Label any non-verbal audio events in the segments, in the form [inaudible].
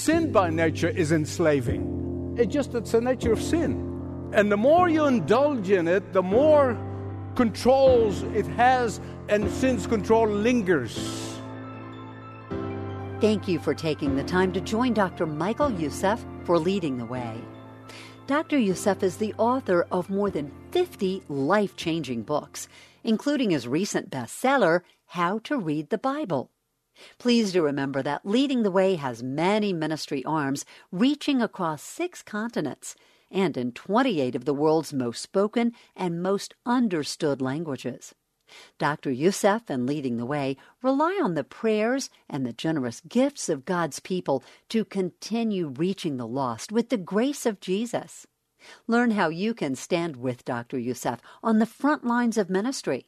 Sin by nature is enslaving. It's just it's the nature of sin. And the more you indulge in it, the more controls it has, and sin's control lingers. Thank you for taking the time to join Dr. Michael Youssef for Leading the Way. Dr. Youssef is the author of more than 50 life changing books, including his recent bestseller, How to Read the Bible. Please do remember that Leading the Way has many ministry arms reaching across six continents and in 28 of the world's most spoken and most understood languages. Dr. Youssef and Leading the Way rely on the prayers and the generous gifts of God's people to continue reaching the lost with the grace of Jesus. Learn how you can stand with Dr. Youssef on the front lines of ministry.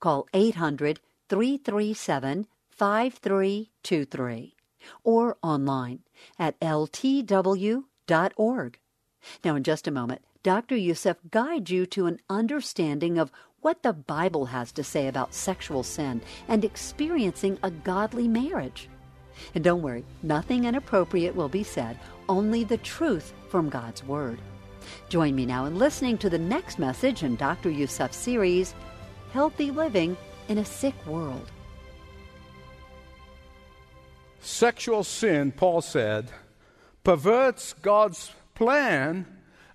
Call 800 337 5323 or online at ltw.org. Now, in just a moment, Dr. Youssef guides you to an understanding of what the Bible has to say about sexual sin and experiencing a godly marriage. And don't worry, nothing inappropriate will be said, only the truth from God's Word. Join me now in listening to the next message in Dr. Youssef's series, Healthy Living in a Sick World. Sexual sin, Paul said, perverts God's plan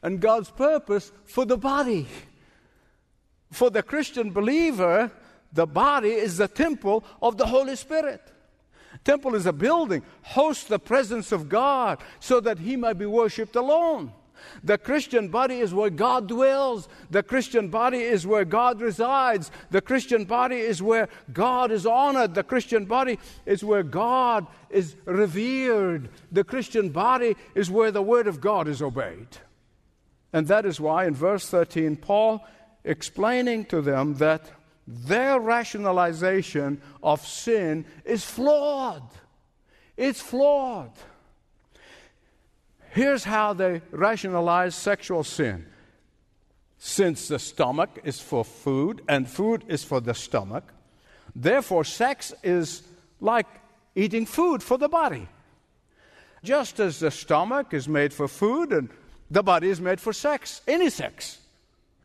and God's purpose for the body. For the Christian believer, the body is the temple of the Holy Spirit. Temple is a building, hosts the presence of God so that he might be worshiped alone. The Christian body is where God dwells. The Christian body is where God resides. The Christian body is where God is honored. The Christian body is where God is revered. The Christian body is where the Word of God is obeyed. And that is why in verse 13, Paul explaining to them that their rationalization of sin is flawed. It's flawed. Here's how they rationalize sexual sin. Since the stomach is for food and food is for the stomach, therefore, sex is like eating food for the body. Just as the stomach is made for food and the body is made for sex, any sex.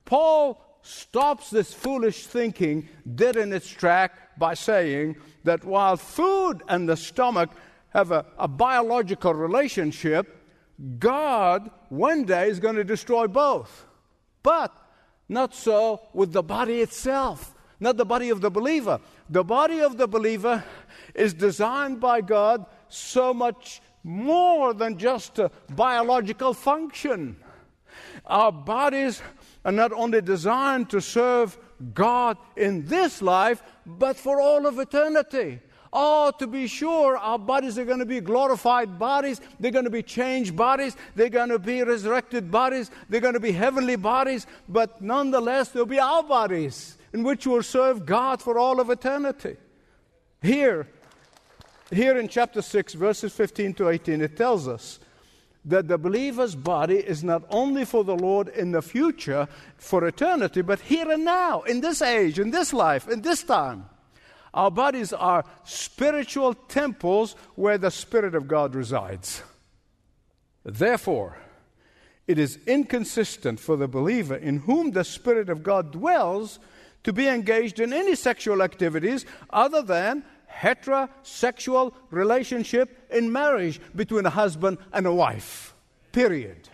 Paul stops this foolish thinking dead in its track by saying that while food and the stomach have a, a biological relationship, God one day is going to destroy both. But not so with the body itself, not the body of the believer. The body of the believer is designed by God so much more than just a biological function. Our bodies are not only designed to serve God in this life, but for all of eternity. Oh, to be sure, our bodies are going to be glorified bodies. They're going to be changed bodies. They're going to be resurrected bodies. They're going to be heavenly bodies. But nonetheless, they'll be our bodies in which we'll serve God for all of eternity. Here, here in chapter 6, verses 15 to 18, it tells us that the believer's body is not only for the Lord in the future, for eternity, but here and now, in this age, in this life, in this time. Our bodies are spiritual temples where the Spirit of God resides. Therefore, it is inconsistent for the believer in whom the Spirit of God dwells to be engaged in any sexual activities other than heterosexual relationship in marriage between a husband and a wife. Period.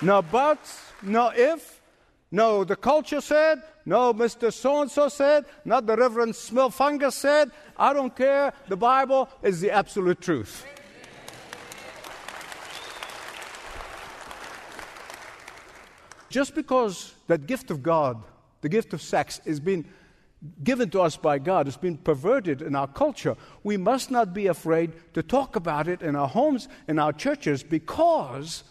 No buts, no if, no the culture said, no, Mr. So and so said, not the Reverend Smellfungus said. I don't care. The Bible is the absolute truth. Just because that gift of God, the gift of sex, is being given to us by God. It's been perverted in our culture. We must not be afraid to talk about it in our homes, in our churches, because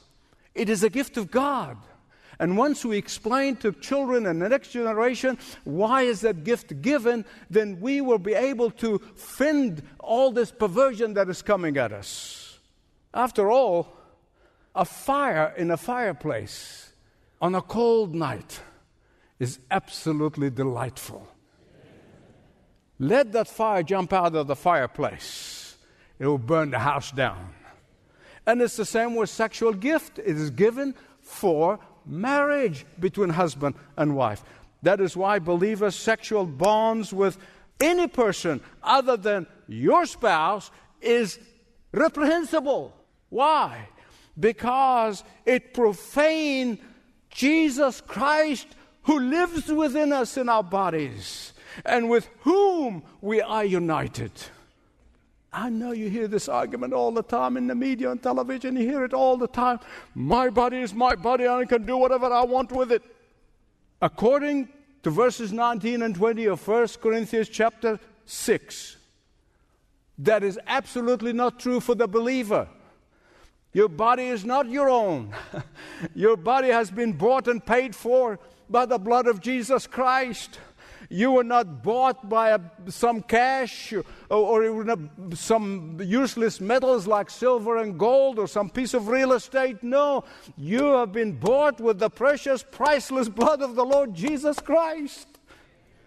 it is a gift of God. And once we explain to children and the next generation why is that gift given, then we will be able to fend all this perversion that is coming at us. After all, a fire in a fireplace on a cold night is absolutely delightful. Let that fire jump out of the fireplace, it will burn the house down. And it's the same with sexual gift. It is given for marriage between husband and wife. That is why believers' sexual bonds with any person other than your spouse is reprehensible. Why? Because it profanes Jesus Christ who lives within us in our bodies and with whom we are united. I know you hear this argument all the time in the media and television. You hear it all the time. My body is my body, and I can do whatever I want with it. According to verses 19 and 20 of 1 Corinthians chapter 6, that is absolutely not true for the believer. Your body is not your own. [laughs] your body has been bought and paid for by the blood of Jesus Christ. You were not bought by a, some cash or, or some useless metals like silver and gold or some piece of real estate. No, you have been bought with the precious, priceless blood of the Lord Jesus Christ.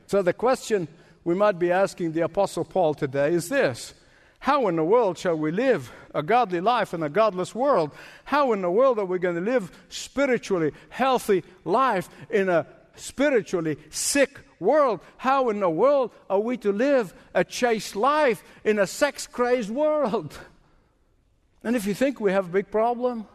So the question we might be asking the Apostle Paul today is this How in the world shall we live a godly life in a godless world? How in the world are we going to live spiritually healthy life in a spiritually sick world. How in the world are we to live a chaste life in a sex crazed world? [laughs] And if you think we have a big problem,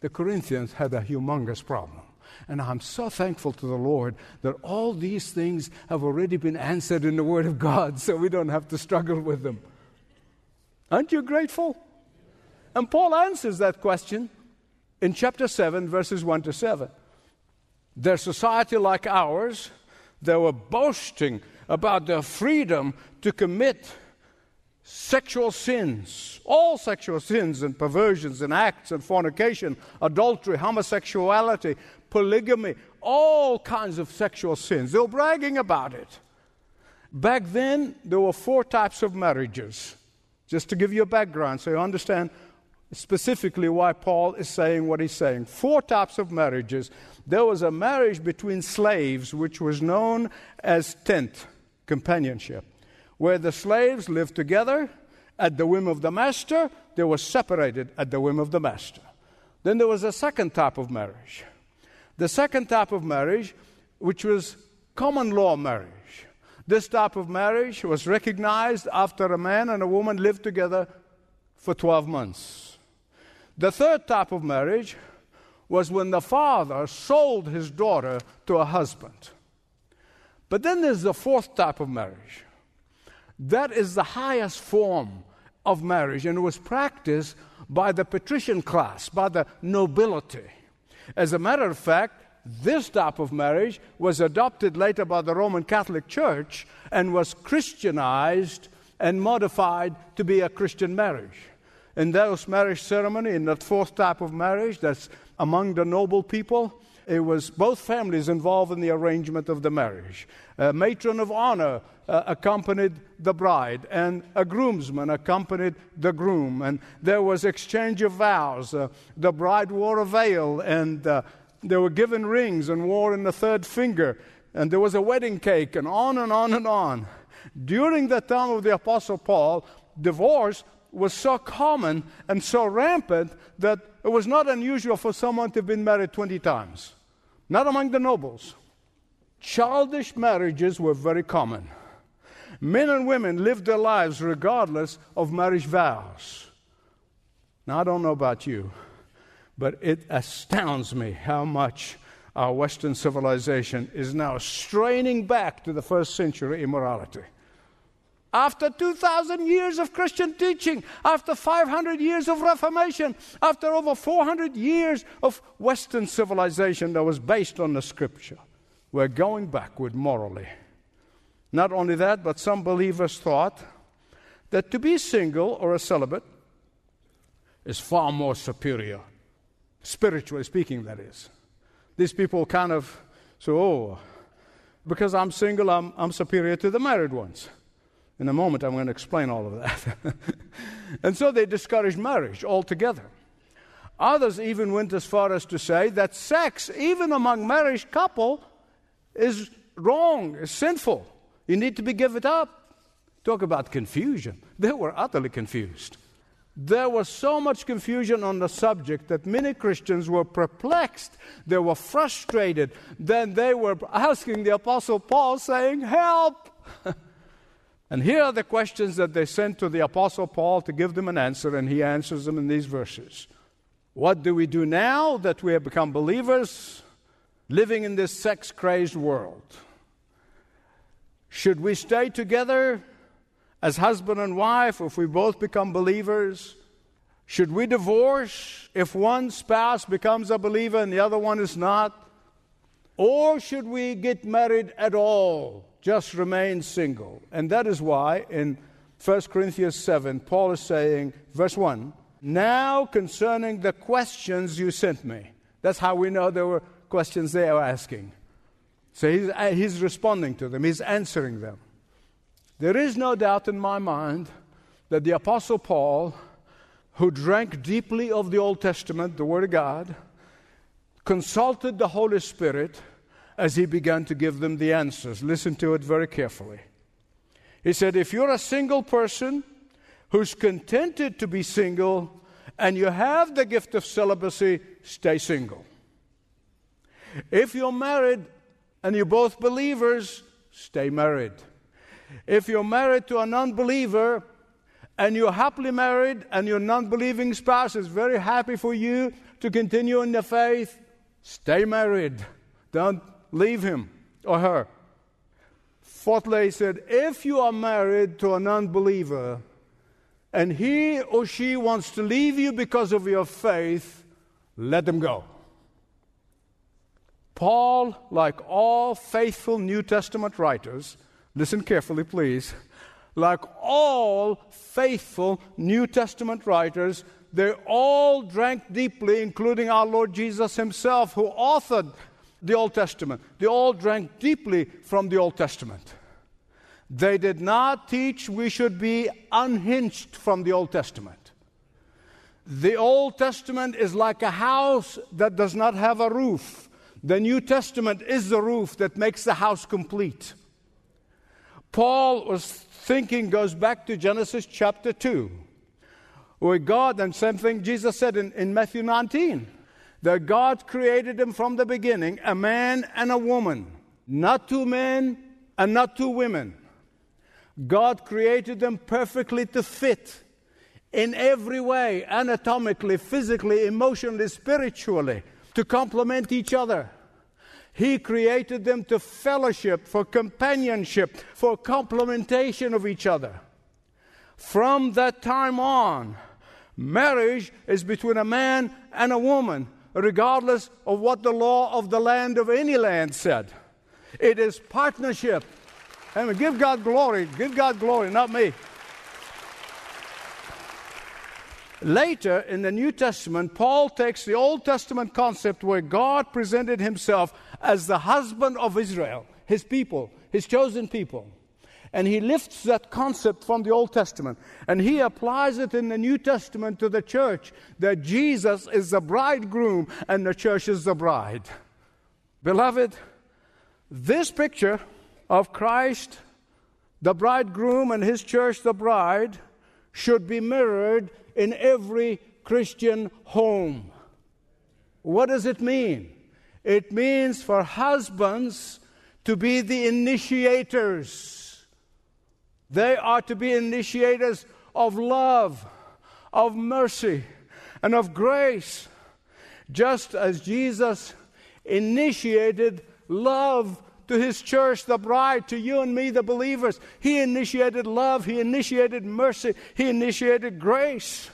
the Corinthians had a humongous problem. And I'm so thankful to the Lord that all these things have already been answered in the Word of God, [laughs] so we don't have to struggle with them. Aren't you grateful? And Paul answers that question in chapter 7, verses 1 to 7. Their society, like ours, they were boasting about their freedom to commit sexual sins, all sexual sins and perversions and acts and fornication, adultery, homosexuality, polygamy, all kinds of sexual sins. They were bragging about it. Back then, there were four types of marriages. Just to give you a background so you understand specifically why Paul is saying what he's saying. Four types of marriages. There was a marriage between slaves, which was known as tent companionship, where the slaves lived together at the whim of the master, they were separated at the whim of the master. Then there was a second type of marriage. The second type of marriage, which was common law marriage. This type of marriage was recognized after a man and a woman lived together for 12 months. The third type of marriage was when the father sold his daughter to a husband. But then there's the fourth type of marriage. That is the highest form of marriage, and it was practiced by the patrician class, by the nobility. As a matter of fact, this type of marriage was adopted later by the Roman Catholic Church and was Christianized and modified to be a Christian marriage in those marriage ceremony, in that fourth type of marriage that's among the noble people, it was both families involved in the arrangement of the marriage. A matron of honor uh, accompanied the bride, and a groomsman accompanied the groom. And there was exchange of vows. Uh, the bride wore a veil, and uh, they were given rings and wore in the third finger. And there was a wedding cake, and on and on and on. During the time of the Apostle Paul, divorce was so common and so rampant that it was not unusual for someone to have been married 20 times. Not among the nobles. Childish marriages were very common. Men and women lived their lives regardless of marriage vows. Now, I don't know about you, but it astounds me how much our Western civilization is now straining back to the first century immorality after 2,000 years of Christian teaching, after 500 years of Reformation, after over 400 years of Western civilization that was based on the Scripture, we're going backward morally. Not only that, but some believers thought that to be single or a celibate is far more superior, spiritually speaking, that is. These people kind of say, oh, because I'm single, I'm, I'm superior to the married ones. In a moment, I'm going to explain all of that. [laughs] and so they discouraged marriage altogether. Others even went as far as to say that sex, even among married couple, is wrong, is sinful. You need to be given up. Talk about confusion. They were utterly confused. There was so much confusion on the subject that many Christians were perplexed. They were frustrated. Then they were asking the Apostle Paul, saying, Help! [laughs] and here are the questions that they sent to the Apostle Paul to give them an answer, and he answers them in these verses. What do we do now that we have become believers living in this sex crazed world? Should we stay together as husband and wife if we both become believers? Should we divorce if one spouse becomes a believer and the other one is not? Or should we get married at all, just remain single? And that is why in 1 Corinthians 7, Paul is saying, verse 1, now concerning the questions you sent me. That's how we know there were questions they were asking. So he's, uh, he's responding to them, he's answering them. There is no doubt in my mind that the Apostle Paul, who drank deeply of the Old Testament, the Word of God, consulted the Holy Spirit as he began to give them the answers. Listen to it very carefully. He said, If you're a single person who's contented to be single and you have the gift of celibacy, stay single. If you're married and you're both believers, stay married. If you're married to a non believer and you're happily married and your non believing spouse is very happy for you to continue in the faith, stay married. Don't leave him or her. Fourthly, he said, if you are married to a non believer and he or she wants to leave you because of your faith, let them go. Paul, like all faithful New Testament writers, Listen carefully, please. Like all faithful New Testament writers, they all drank deeply, including our Lord Jesus himself, who authored the Old Testament. They all drank deeply from the Old Testament. They did not teach we should be unhinged from the Old Testament. The Old Testament is like a house that does not have a roof. The New Testament is the roof that makes the house complete. Paul was thinking goes back to Genesis chapter 2, where God, and same thing Jesus said in, in Matthew 19, that God created them from the beginning, a man and a woman, not two men and not two women. God created them perfectly to fit in every way, anatomically, physically, emotionally, spiritually, to complement each other. He created them to fellowship, for companionship, for complementation of each other. From that time on, marriage is between a man and a woman, regardless of what the law of the land of any land said. It is partnership. And we give God glory. Give God glory, not me. Later in the New Testament, Paul takes the Old Testament concept where God presented himself as the husband of Israel, his people, his chosen people. And he lifts that concept from the Old Testament and he applies it in the New Testament to the church that Jesus is the bridegroom and the church is the bride. Beloved, this picture of Christ, the bridegroom, and his church, the bride, should be mirrored in every Christian home. What does it mean? It means for husbands to be the initiators. They are to be initiators of love, of mercy, and of grace, just as Jesus initiated love to his church, the bride, to you and me, the believers. He initiated love, he initiated mercy, he initiated grace.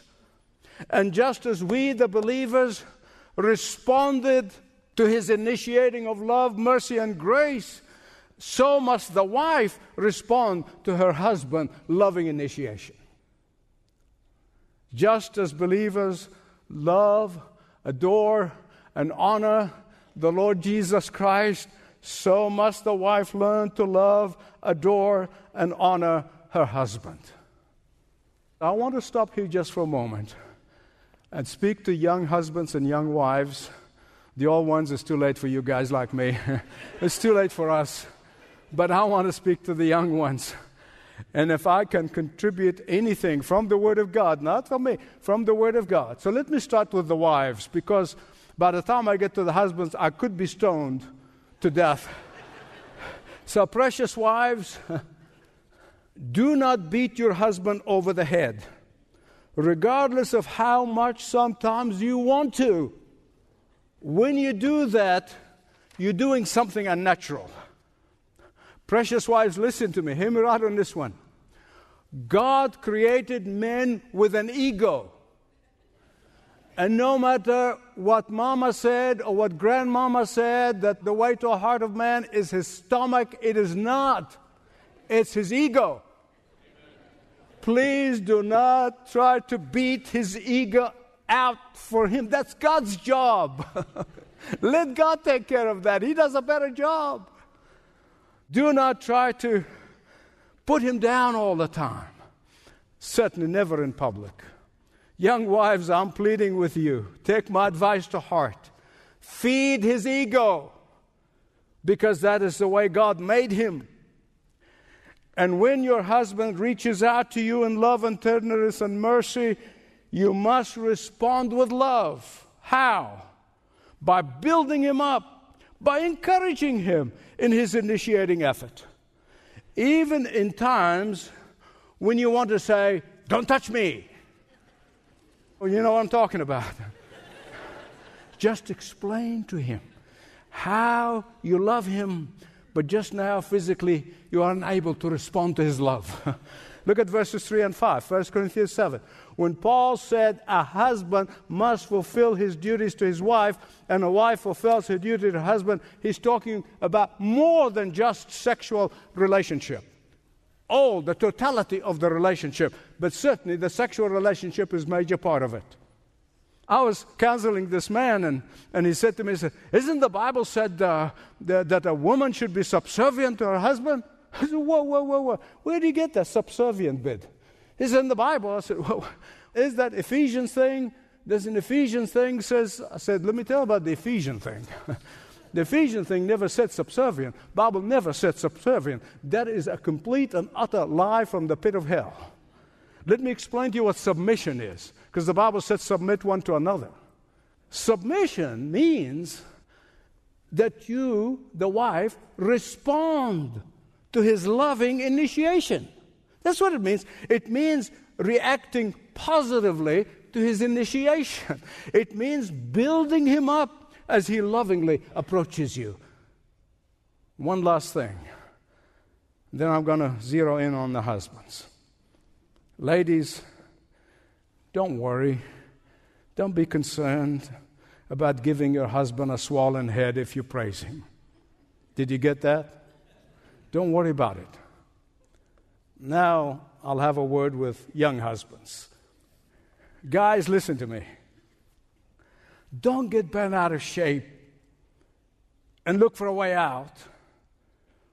And just as we, the believers, responded to his initiating of love, mercy, and grace, so must the wife respond to her husband loving initiation. Just as believers love, adore, and honor the Lord Jesus Christ, so must the wife learn to love, adore, and honor her husband. I want to stop here just for a moment and speak to young husbands and young wives. The old ones, it's too late for you guys like me. [laughs] it's too late for us. But I want to speak to the young ones. And if I can contribute anything from the Word of God, not from me, from the Word of God. So let me start with the wives, because by the time I get to the husbands, I could be stoned to death. [laughs] so, precious wives, [laughs] do not beat your husband over the head, regardless of how much sometimes you want to. When you do that, you're doing something unnatural. Precious wives, listen to me. Hear me right on this one. God created men with an ego. And no matter what mama said or what grandmama said, that the way to a heart of man is his stomach, it is not. It's his ego. Please do not try to beat his ego out for him. That's God's job. [laughs] Let God take care of that. He does a better job. Do not try to put him down all the time. Certainly never in public. Young wives, I'm pleading with you. Take my advice to heart. Feed his ego because that is the way God made him. And when your husband reaches out to you in love and tenderness and mercy, you must respond with love. How? By building him up, by encouraging him in his initiating effort. Even in times when you want to say, Don't touch me. Well, you know what I'm talking about. [laughs] just explain to him how you love him, but just now physically you are unable to respond to his love. [laughs] Look at verses 3 and 5, 1 Corinthians 7. When Paul said a husband must fulfill his duties to his wife and a wife fulfills her duty to her husband, he's talking about more than just sexual relationship. All, the totality of the relationship, but certainly the sexual relationship is major part of it. I was counseling this man, and, and he said to me, he said, Isn't the Bible said uh, that, that a woman should be subservient to her husband? I said, whoa, whoa, whoa, whoa. Where do you get that subservient bit? It's in the Bible. I said, [laughs] well, is that Ephesians thing? There's an Ephesians thing says, I said, let me tell about the Ephesian thing. [laughs] the Ephesian thing never said subservient. Bible never said subservient. That is a complete and utter lie from the pit of hell. Let me explain to you what submission is, because the Bible says submit one to another. Submission means that you, the wife, respond to his loving initiation. That's what it means. It means reacting positively to his initiation. It means building him up as he lovingly approaches you. One last thing. Then I'm going to zero in on the husbands. Ladies, don't worry. Don't be concerned about giving your husband a swollen head if you praise him. Did you get that? Don't worry about it. Now I'll have a word with young husbands. Guys, listen to me. Don't get bent out of shape and look for a way out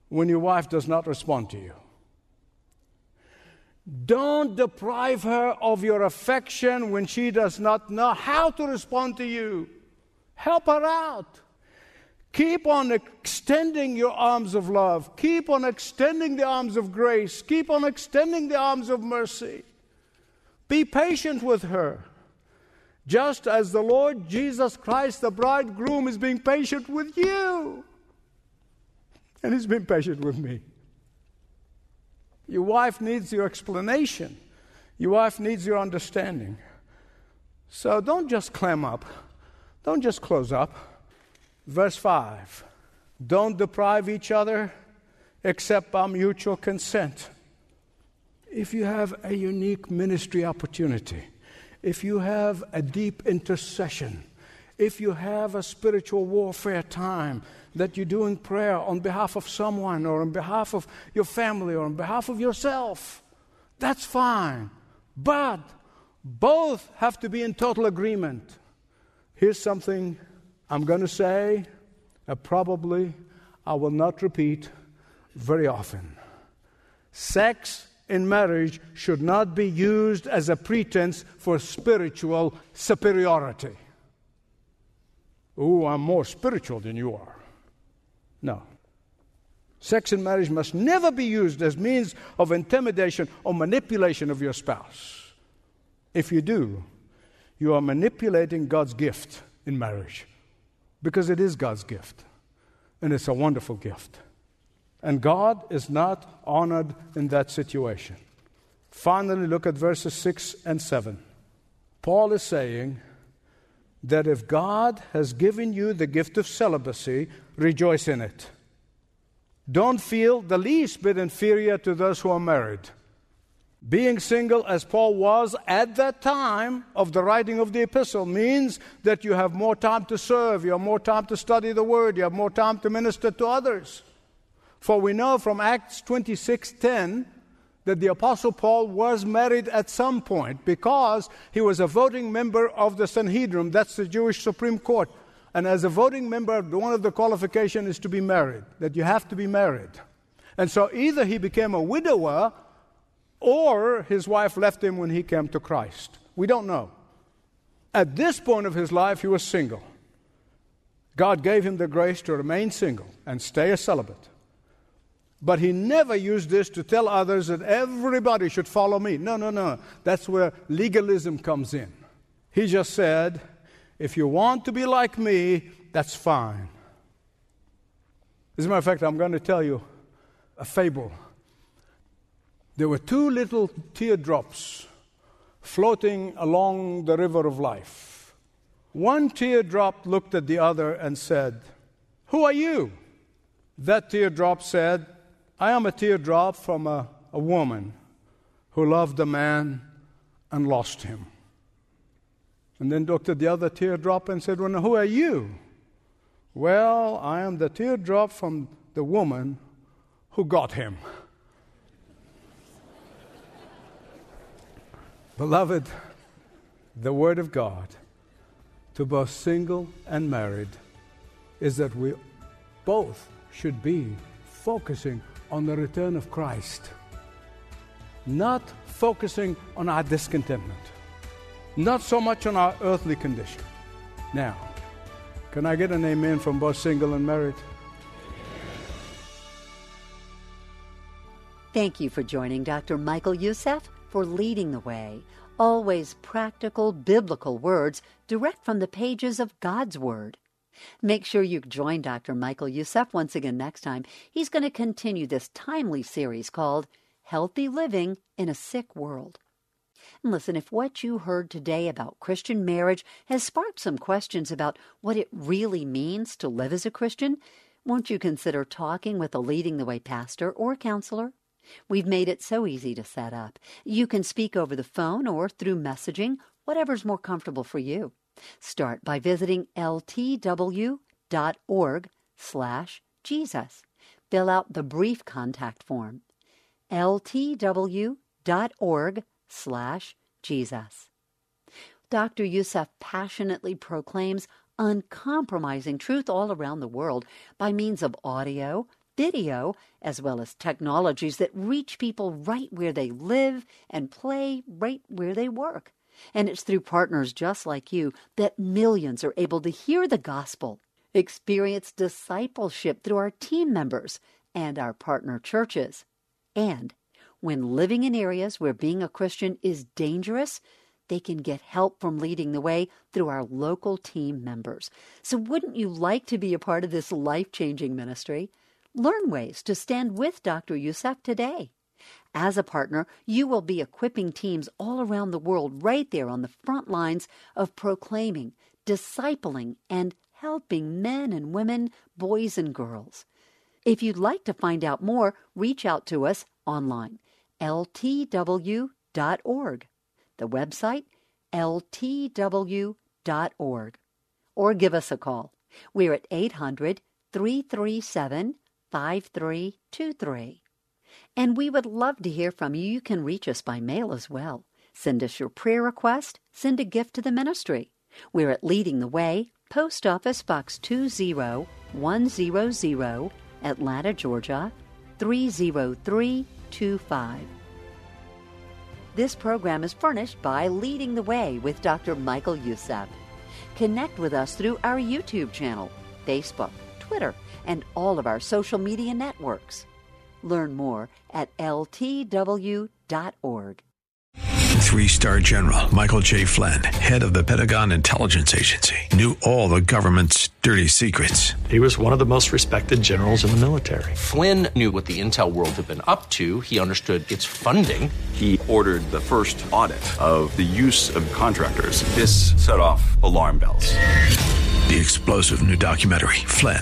when your wife does not respond to you. Don't deprive her of your affection when she does not know how to respond to you. Help her out. Keep on extending your arms of love. Keep on extending the arms of grace. Keep on extending the arms of mercy. Be patient with her. Just as the Lord Jesus Christ, the bridegroom, is being patient with you. And he's been patient with me. Your wife needs your explanation, your wife needs your understanding. So don't just clam up, don't just close up. Verse 5 Don't deprive each other except by mutual consent. If you have a unique ministry opportunity, if you have a deep intercession, if you have a spiritual warfare time that you're doing prayer on behalf of someone or on behalf of your family or on behalf of yourself, that's fine. But both have to be in total agreement. Here's something I'm going to say, uh, probably I will not repeat very often. Sex in marriage should not be used as a pretense for spiritual superiority. Oh, I'm more spiritual than you are. No. Sex in marriage must never be used as means of intimidation or manipulation of your spouse. If you do, you are manipulating God's gift in marriage because it is God's gift and it's a wonderful gift. And God is not honored in that situation. Finally, look at verses 6 and 7. Paul is saying that if God has given you the gift of celibacy, rejoice in it. Don't feel the least bit inferior to those who are married. Being single, as Paul was at that time of the writing of the epistle, means that you have more time to serve, you have more time to study the word, you have more time to minister to others. For we know from Acts 26:10 that the apostle Paul was married at some point because he was a voting member of the Sanhedrin, that's the Jewish Supreme Court. And as a voting member, one of the qualifications is to be married, that you have to be married. And so either he became a widower or his wife left him when he came to Christ. We don't know. At this point of his life, he was single. God gave him the grace to remain single and stay a celibate. But he never used this to tell others that everybody should follow me. No, no, no. That's where legalism comes in. He just said, if you want to be like me, that's fine. As a matter of fact, I'm going to tell you a fable. There were two little teardrops floating along the river of life. One teardrop looked at the other and said, Who are you? That teardrop said, I am a teardrop from a, a woman who loved a man and lost him. And then looked at the other teardrop and said, Well, who are you? Well, I am the teardrop from the woman who got him. Beloved, the Word of God to both single and married is that we both should be focusing on the return of Christ, not focusing on our discontentment, not so much on our earthly condition. Now, can I get an amen from both single and married? Thank you for joining Dr. Michael Youssef for leading the way. Always practical, biblical words direct from the pages of God's Word. Make sure you join Dr. Michael Youssef once again next time. He's going to continue this timely series called Healthy Living in a Sick World. And listen, if what you heard today about Christian marriage has sparked some questions about what it really means to live as a Christian, won't you consider talking with a leading the way pastor or counselor? We've made it so easy to set up. You can speak over the phone or through messaging, whatever's more comfortable for you. Start by visiting ltw.org slash Jesus. Fill out the brief contact form. ltw.org slash Jesus. Dr. Youssef passionately proclaims uncompromising truth all around the world by means of audio, video, as well as technologies that reach people right where they live and play right where they work. And it's through partners just like you that millions are able to hear the gospel, experience discipleship through our team members and our partner churches. And when living in areas where being a Christian is dangerous, they can get help from leading the way through our local team members. So, wouldn't you like to be a part of this life changing ministry? Learn ways to stand with Dr. Youssef today. As a partner, you will be equipping teams all around the world right there on the front lines of proclaiming, discipling, and helping men and women, boys and girls. If you'd like to find out more, reach out to us online, ltw.org. The website, ltw.org. or give us a call. We're at 800 337 5323. And we would love to hear from you. You can reach us by mail as well. Send us your prayer request, send a gift to the ministry. We're at Leading the Way, Post Office Box 20100, Atlanta, Georgia 30325. This program is furnished by Leading the Way with Dr. Michael Youssef. Connect with us through our YouTube channel, Facebook, Twitter, and all of our social media networks. Learn more at ltw.org. Three star general Michael J. Flynn, head of the Pentagon Intelligence Agency, knew all the government's dirty secrets. He was one of the most respected generals in the military. Flynn knew what the intel world had been up to. He understood its funding. He ordered the first audit of the use of contractors. This set off alarm bells. The explosive new documentary, Flynn,